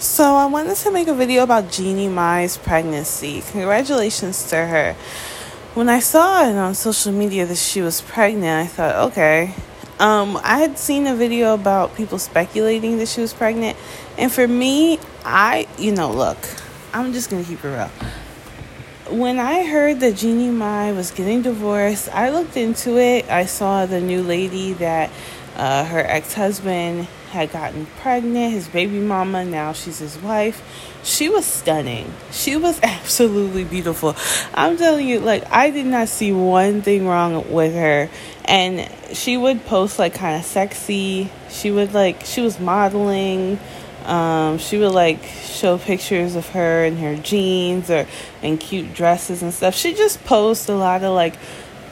So, I wanted to make a video about Jeannie Mai's pregnancy. Congratulations to her. When I saw it on social media that she was pregnant, I thought, okay. Um, I had seen a video about people speculating that she was pregnant, and for me, I, you know, look, I'm just gonna keep it real. When I heard that Jeannie Mai was getting divorced, I looked into it. I saw the new lady that uh, her ex husband had gotten pregnant, his baby mama, now she's his wife. She was stunning. She was absolutely beautiful. I'm telling you, like, I did not see one thing wrong with her. And she would post, like, kind of sexy. She would, like, she was modeling. Um, she would like show pictures of her in her jeans or in cute dresses and stuff. She just posts a lot of like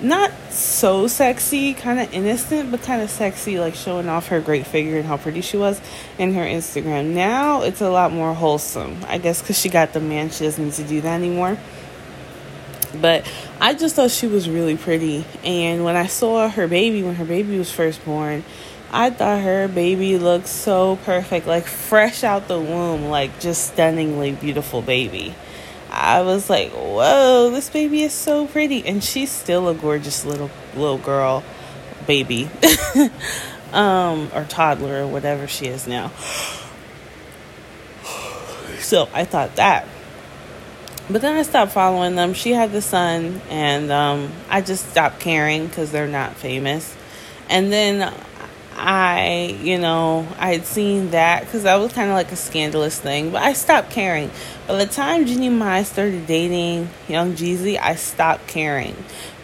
not so sexy, kind of innocent, but kind of sexy, like showing off her great figure and how pretty she was in her Instagram. Now it's a lot more wholesome, I guess, because she got the man. She doesn't need to do that anymore. But I just thought she was really pretty. And when I saw her baby, when her baby was first born, I thought her baby looked so perfect, like fresh out the womb, like just stunningly beautiful baby. I was like, whoa, this baby is so pretty. And she's still a gorgeous little little girl, baby. um, or toddler or whatever she is now. So I thought that. But then I stopped following them. She had the son, and um, I just stopped caring because they're not famous. And then I, you know, I had seen that because that was kind of like a scandalous thing, but I stopped caring. By the time Jeannie Mai started dating Young Jeezy, I stopped caring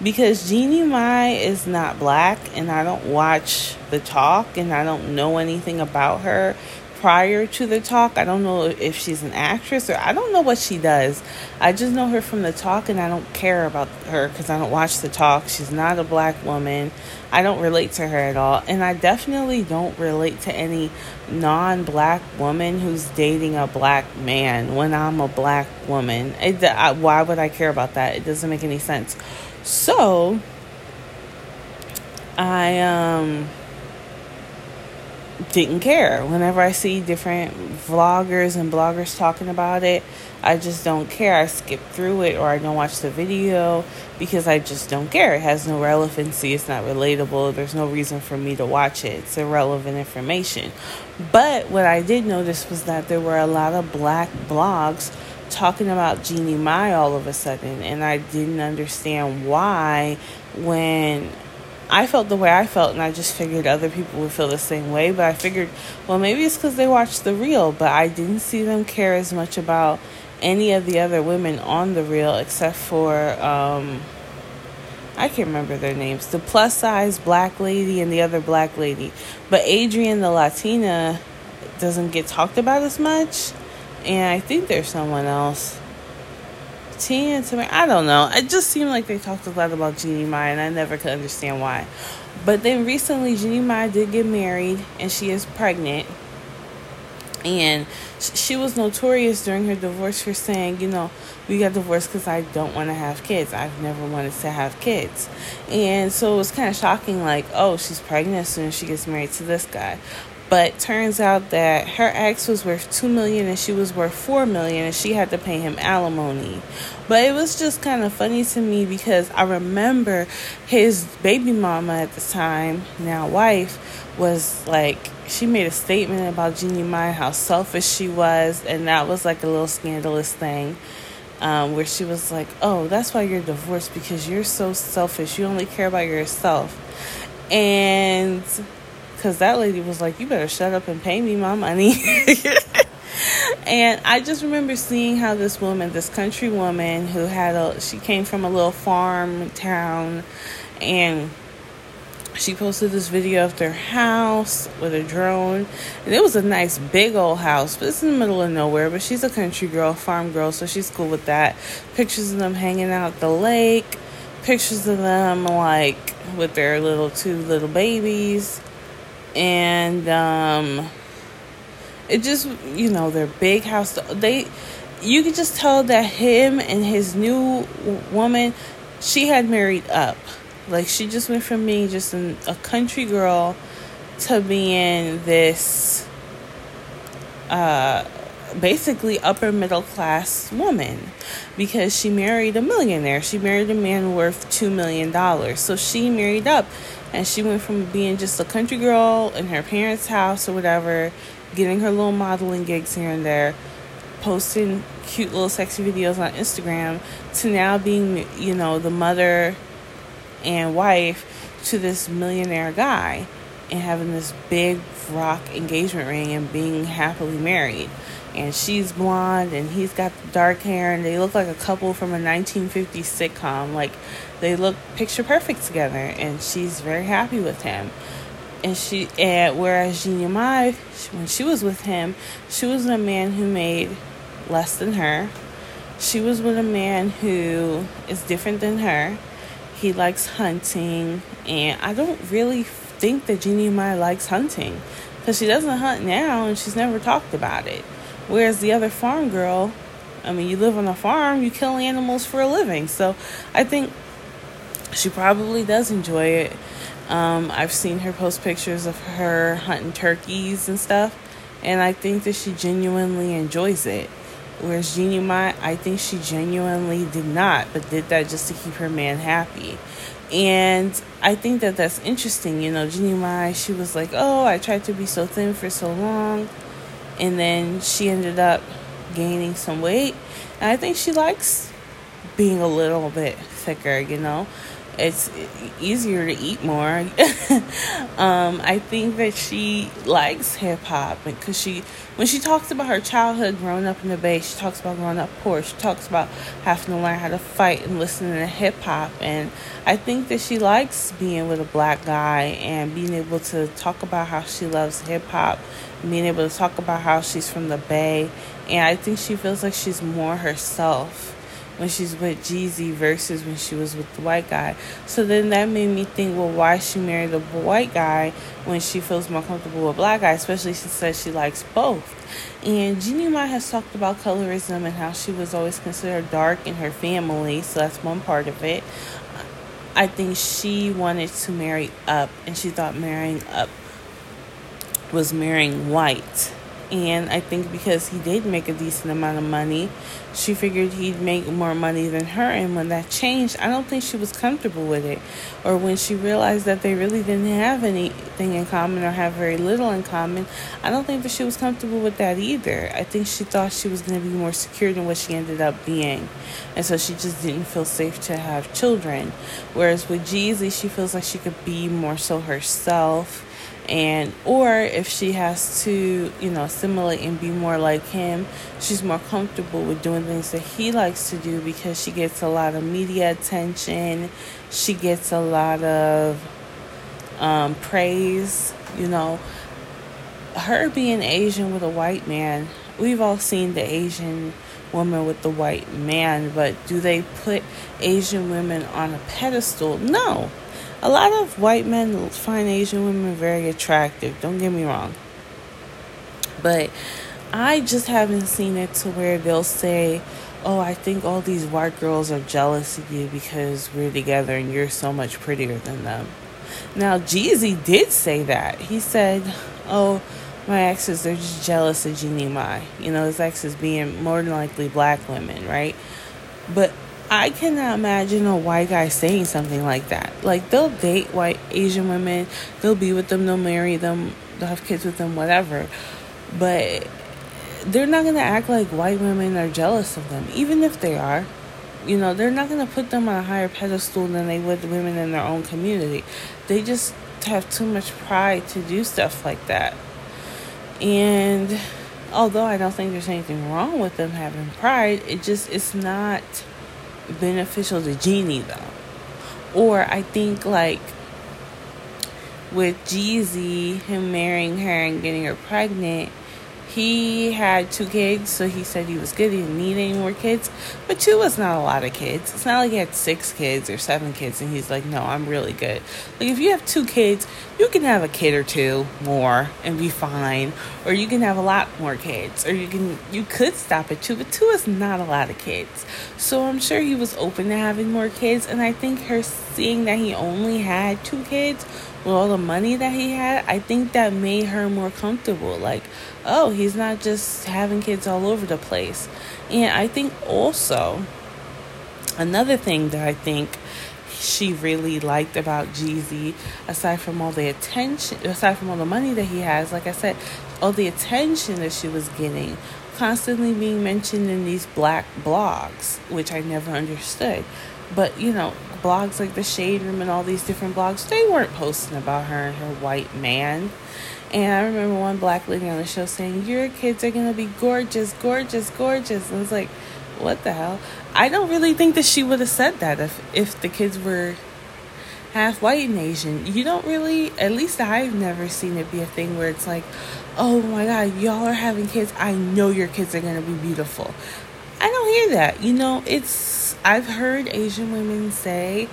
because Jeannie Mai is not black and I don't watch the talk and I don't know anything about her prior to the talk. I don't know if she's an actress or I don't know what she does. I just know her from the talk and I don't care about her because I don't watch the talk. She's not a black woman. I don't relate to her at all. And I definitely don't relate to any non black woman who's dating a black man when I'm a black woman. It, I, why would I care about that? It doesn't make any sense. So, I, um, didn't care. Whenever I see different vloggers and bloggers talking about it, I just don't care. I skip through it or I don't watch the video because I just don't care. It has no relevancy. It's not relatable. There's no reason for me to watch it. It's irrelevant information. But what I did notice was that there were a lot of black blogs talking about Jeannie Mai all of a sudden, and I didn't understand why when I felt the way I felt, and I just figured other people would feel the same way. But I figured, well, maybe it's because they watched the real, but I didn't see them care as much about any of the other women on the real except for, um, I can't remember their names, the plus size black lady and the other black lady. But Adrienne, the Latina, doesn't get talked about as much. And I think there's someone else. Tina to me. I don't know. It just seemed like they talked a lot about Jeannie Mai, and I never could understand why. But then recently, Jeannie Mai did get married, and she is pregnant. And she was notorious during her divorce for saying, you know, we got divorced because I don't want to have kids. I've never wanted to have kids. And so it was kind of shocking, like, oh, she's pregnant as soon as she gets married to this guy but turns out that her ex was worth 2 million and she was worth 4 million and she had to pay him alimony. But it was just kind of funny to me because i remember his baby mama at the time now wife was like she made a statement about Jeannie Mai how selfish she was and that was like a little scandalous thing um, where she was like oh that's why you're divorced because you're so selfish. You only care about yourself. And because that lady was like, "You better shut up and pay me my money." and I just remember seeing how this woman, this country woman who had a, she came from a little farm town, and she posted this video of their house with a drone. And it was a nice big old house but it's in the middle of nowhere but she's a country girl farm girl so she's cool with that. Pictures of them hanging out at the lake pictures of them like with their little two little babies and um, it just you know their big house they you could just tell that him and his new woman she had married up. Like she just went from being just an, a country girl to being this uh basically upper middle class woman because she married a millionaire. She married a man worth $2 million. So she married up and she went from being just a country girl in her parents' house or whatever, getting her little modeling gigs here and there, posting cute little sexy videos on Instagram, to now being, you know, the mother and wife to this millionaire guy and having this big rock engagement ring and being happily married. And she's blonde and he's got dark hair and they look like a couple from a 1950s sitcom. Like they look picture perfect together and she's very happy with him. And she and whereas Jeannie Mai when she was with him she was with a man who made less than her. She was with a man who is different than her he likes hunting and I don't really think that Jeannie Mai likes hunting because she doesn't hunt now and she's never talked about it Whereas the other farm girl, I mean, you live on a farm, you kill animals for a living. So I think she probably does enjoy it. Um, I've seen her post pictures of her hunting turkeys and stuff, and I think that she genuinely enjoys it. Whereas Jeannie Mai, I think she genuinely did not, but did that just to keep her man happy. And I think that that's interesting. You know, Jeannie Mai, she was like, oh, I tried to be so thin for so long and then she ended up gaining some weight. And I think she likes being a little bit thicker, you know. It's easier to eat more. um, I think that she likes hip hop because she, when she talks about her childhood growing up in the Bay, she talks about growing up poor. She talks about having to learn how to fight and listening to hip hop. And I think that she likes being with a black guy and being able to talk about how she loves hip hop being able to talk about how she's from the Bay. And I think she feels like she's more herself when she's with Jeezy versus when she was with the white guy. So then that made me think, well, why she married the white guy when she feels more comfortable with black guy, especially she says she likes both. And Jeannie Mai has talked about colorism and how she was always considered dark in her family, so that's one part of it. I think she wanted to marry up, and she thought marrying up was marrying white. And I think because he did make a decent amount of money, she figured he'd make more money than her. And when that changed, I don't think she was comfortable with it. Or when she realized that they really didn't have anything in common or have very little in common, I don't think that she was comfortable with that either. I think she thought she was going to be more secure than what she ended up being. And so she just didn't feel safe to have children. Whereas with Jeezy, she feels like she could be more so herself and or if she has to you know assimilate and be more like him she's more comfortable with doing things that he likes to do because she gets a lot of media attention. She gets a lot of um, praise you know. Her being asian with a white man we've all seen the asian woman with the white man but do they put asian women on a pedestal? No a lot of white men find Asian women very attractive, don't get me wrong. But I just haven't seen it to where they'll say, Oh, I think all these white girls are jealous of you because we're together and you're so much prettier than them. Now, Jeezy did say that. He said, Oh, my exes, they're just jealous of Jeannie Mai. You know, his exes being more than likely black women, right? But I cannot imagine a white guy saying something like that. Like they'll date white Asian women, they'll be with them, they'll marry them, they'll have kids with them, whatever. But they're not gonna act like white women are jealous of them, even if they are. You know, they're not gonna put them on a higher pedestal than they would women in their own community. They just have too much pride to do stuff like that. And although I don't think there's anything wrong with them having pride, it just it's not beneficial to Jeannie though. Or I think like with Jeezy, him marrying her and getting her pregnant, he had two kids, so he said he was good. He didn't need any more kids. But two was not a lot of kids. It's not like he had six kids or seven kids, and he's like, no, I'm really good. Like, if you have two kids, you can have a kid or two more and be fine. Or you can have a lot more kids. Or you can, you could stop at two, but two is not a lot of kids. So I'm sure he was open to having more kids. And I think her seeing that he only had two kids with all the money that he had, I think that made her more comfortable. Like, oh, he's not just having kids all over the place. And I think also another thing that I think she really liked about Jeezy, aside from all the attention, aside from all the money that he has, like I said, all the attention that she was getting, constantly being mentioned in these black blogs, which I never understood. But you know, blogs like the Shade Room and all these different blogs, they weren't posting about her and her white man. And I remember one black lady on the show saying, Your kids are gonna be gorgeous, gorgeous, gorgeous. And it's like, what the hell? I don't really think that she would have said that if if the kids were half white and Asian. You don't really, at least I've never seen it be a thing where it's like, oh my God, y'all are having kids. I know your kids are gonna be beautiful. I don't hear that. You know, it's I've heard Asian women say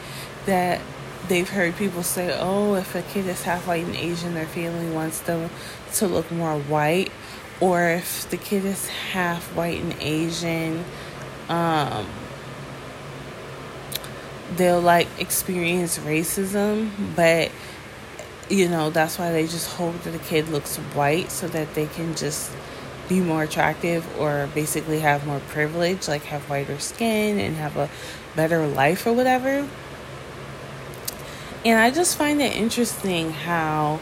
that they've heard people say, oh, if a kid is half white and Asian, their family wants them to look more white. Or if the kid is half white and Asian, um, they'll like experience racism, but you know, that's why they just hope that the kid looks white so that they can just be more attractive or basically have more privilege, like have whiter skin and have a better life or whatever. And I just find it interesting how,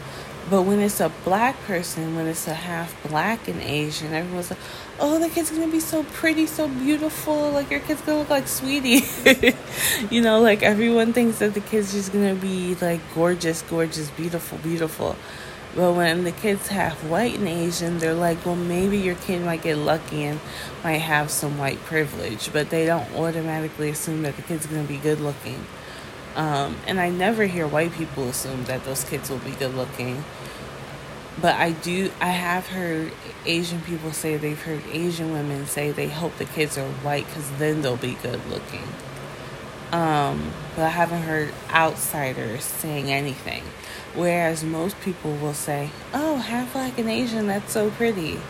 but when it's a black person, when it's a half black and Asian, everyone's like, oh, the kid's gonna be so pretty, so beautiful. Like, your kid's gonna look like Saweetie. you know, like everyone thinks that the kid's just gonna be like gorgeous, gorgeous, beautiful, beautiful. But when the kid's half white and Asian, they're like, well, maybe your kid might get lucky and might have some white privilege, but they don't automatically assume that the kid's gonna be good looking. Um, and I never hear white people assume that those kids will be good looking. But I do, I have heard Asian people say they've heard Asian women say they hope the kids are white because then they'll be good looking. Um, but I haven't heard outsiders saying anything. Whereas most people will say, oh, half black and Asian, that's so pretty.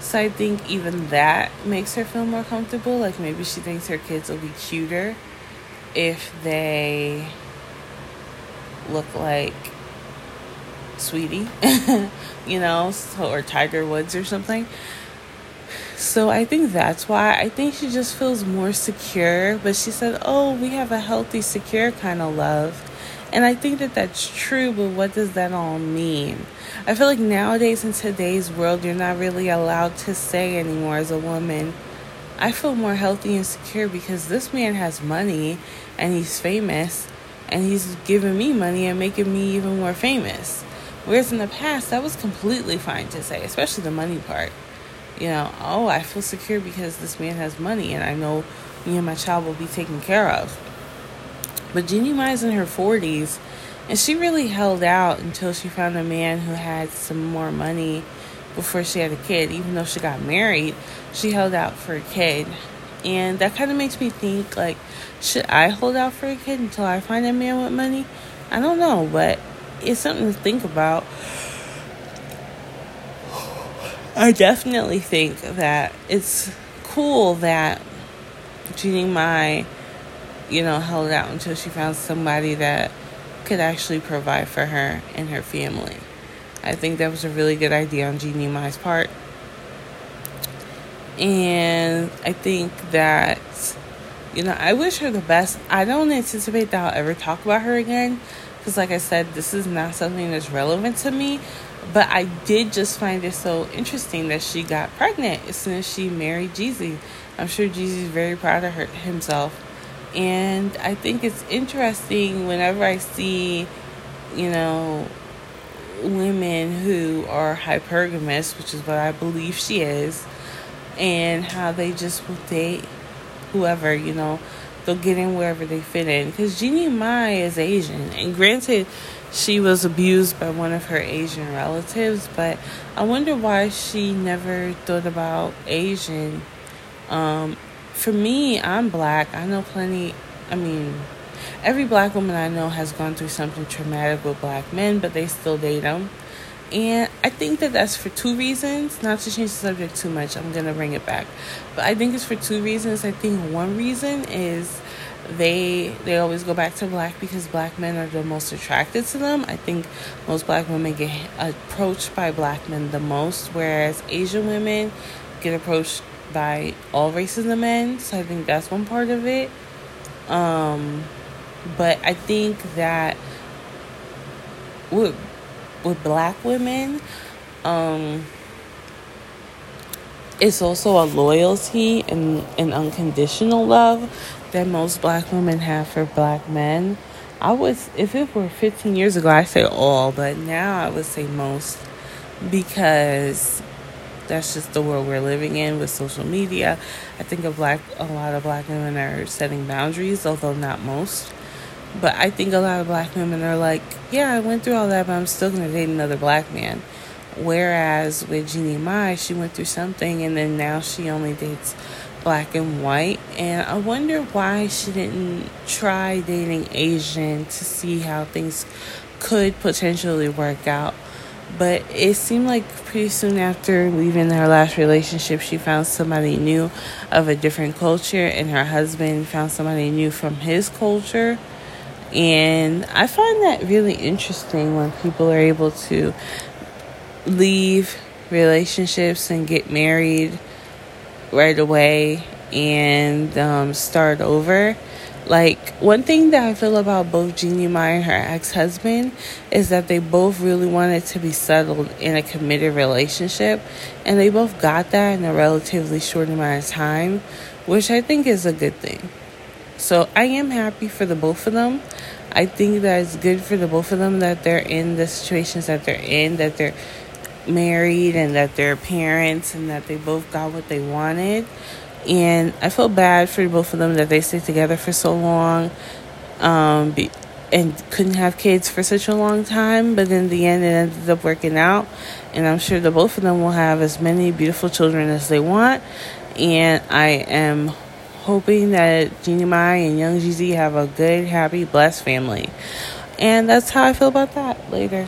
So I think even that makes her feel more comfortable. Like maybe she thinks her kids will be cuter if they look like Saweetie, you know, or Tiger Woods or something. So I think that's why. I think she just feels more secure. But she said, oh, we have a healthy, secure kind of love. And I think that that's true, but what does that all mean? I feel like nowadays in today's world, you're not really allowed to say anymore as a woman I feel more healthy and secure because this man has money and he's famous and he's giving me money and making me even more famous. Whereas in the past, that was completely fine to say, especially the money part. You know, oh, I feel secure because this man has money and I know me and my child will be taken care of. But Jeannie Mai's in her 40s and she really held out until she found a man who had some more money before she had a kid. Even though she got married, she held out for a kid. And that kind of makes me think like, should I hold out for a kid until I find a man with money? I don't know, but it's something to think about. I definitely think that it's cool that Jeannie Mai, you know, held out until she found somebody that could actually provide for her and her family. I think that was a really good idea on Jeannie Mai's part. And I think that, you know, I wish her the best. I don't anticipate that I'll ever talk about her again. Because, like I said, this is not something that's relevant to me. But I did just find it so interesting that she got pregnant as soon as she married Jeezy. I'm sure Jeezy's very proud of her, himself. And I think it's interesting whenever I see, you know, women who are hypergamous, which is what I believe she is, and how they just will date whoever, you know, they'll get in wherever they fit in. Because Jeannie Mai is Asian, and granted, she was abused by one of her Asian relatives, but I wonder why she never thought about Asian. Um, for me, I'm black. I know plenty. I mean, every black woman I know has gone through something traumatic with black men, but they still date them. And I think that that's for two reasons. Not to change the subject too much, I'm going to bring it back. But I think it's for two reasons. I think one reason is they they always go back to black because black men are the most attracted to them. I think most black women get approached by black men the most, whereas Asian women get approached by all races of men. So I think that's one part of it. Um, but I think that with with black women, um, it's also a loyalty and an unconditional love that most black women have for black men. I was, if it were 15 years ago, I'd say all, but now I would say most because that's just the world we're living in with social media. I think a black, a lot of black women are setting boundaries, although not most. But I think a lot of black women are like, yeah, I went through all that, but I'm still gonna date another black man. Whereas with Jeannie Mai, she went through something and then now she only dates black and white. And I wonder why she didn't try dating Asian to see how things could potentially work out. But it seemed like pretty soon after leaving her last relationship, she found somebody new of a different culture, and her husband found somebody new from his culture. And I find that really interesting when people are able to leave relationships and get married right away and um, start over. Like, one thing that I feel about both Jeannie Mai and her ex husband is that they both really wanted to be settled in a committed relationship, and they both got that in a relatively short amount of time, which I think is a good thing. So, I am happy for the both of them. I think that it's good for the both of them that they're in the situations that they're in, that they're married and that they're parents and that they both got what they wanted. And I feel bad for both of them that they stayed together for so long um, be, and couldn't have kids for such a long time. But in the end, it ended up working out. And I'm sure that both of them will have as many beautiful children as they want. And I am hoping that Jeannie Mai and Young Jeezy have a good, happy, blessed family. And that's how I feel about that later.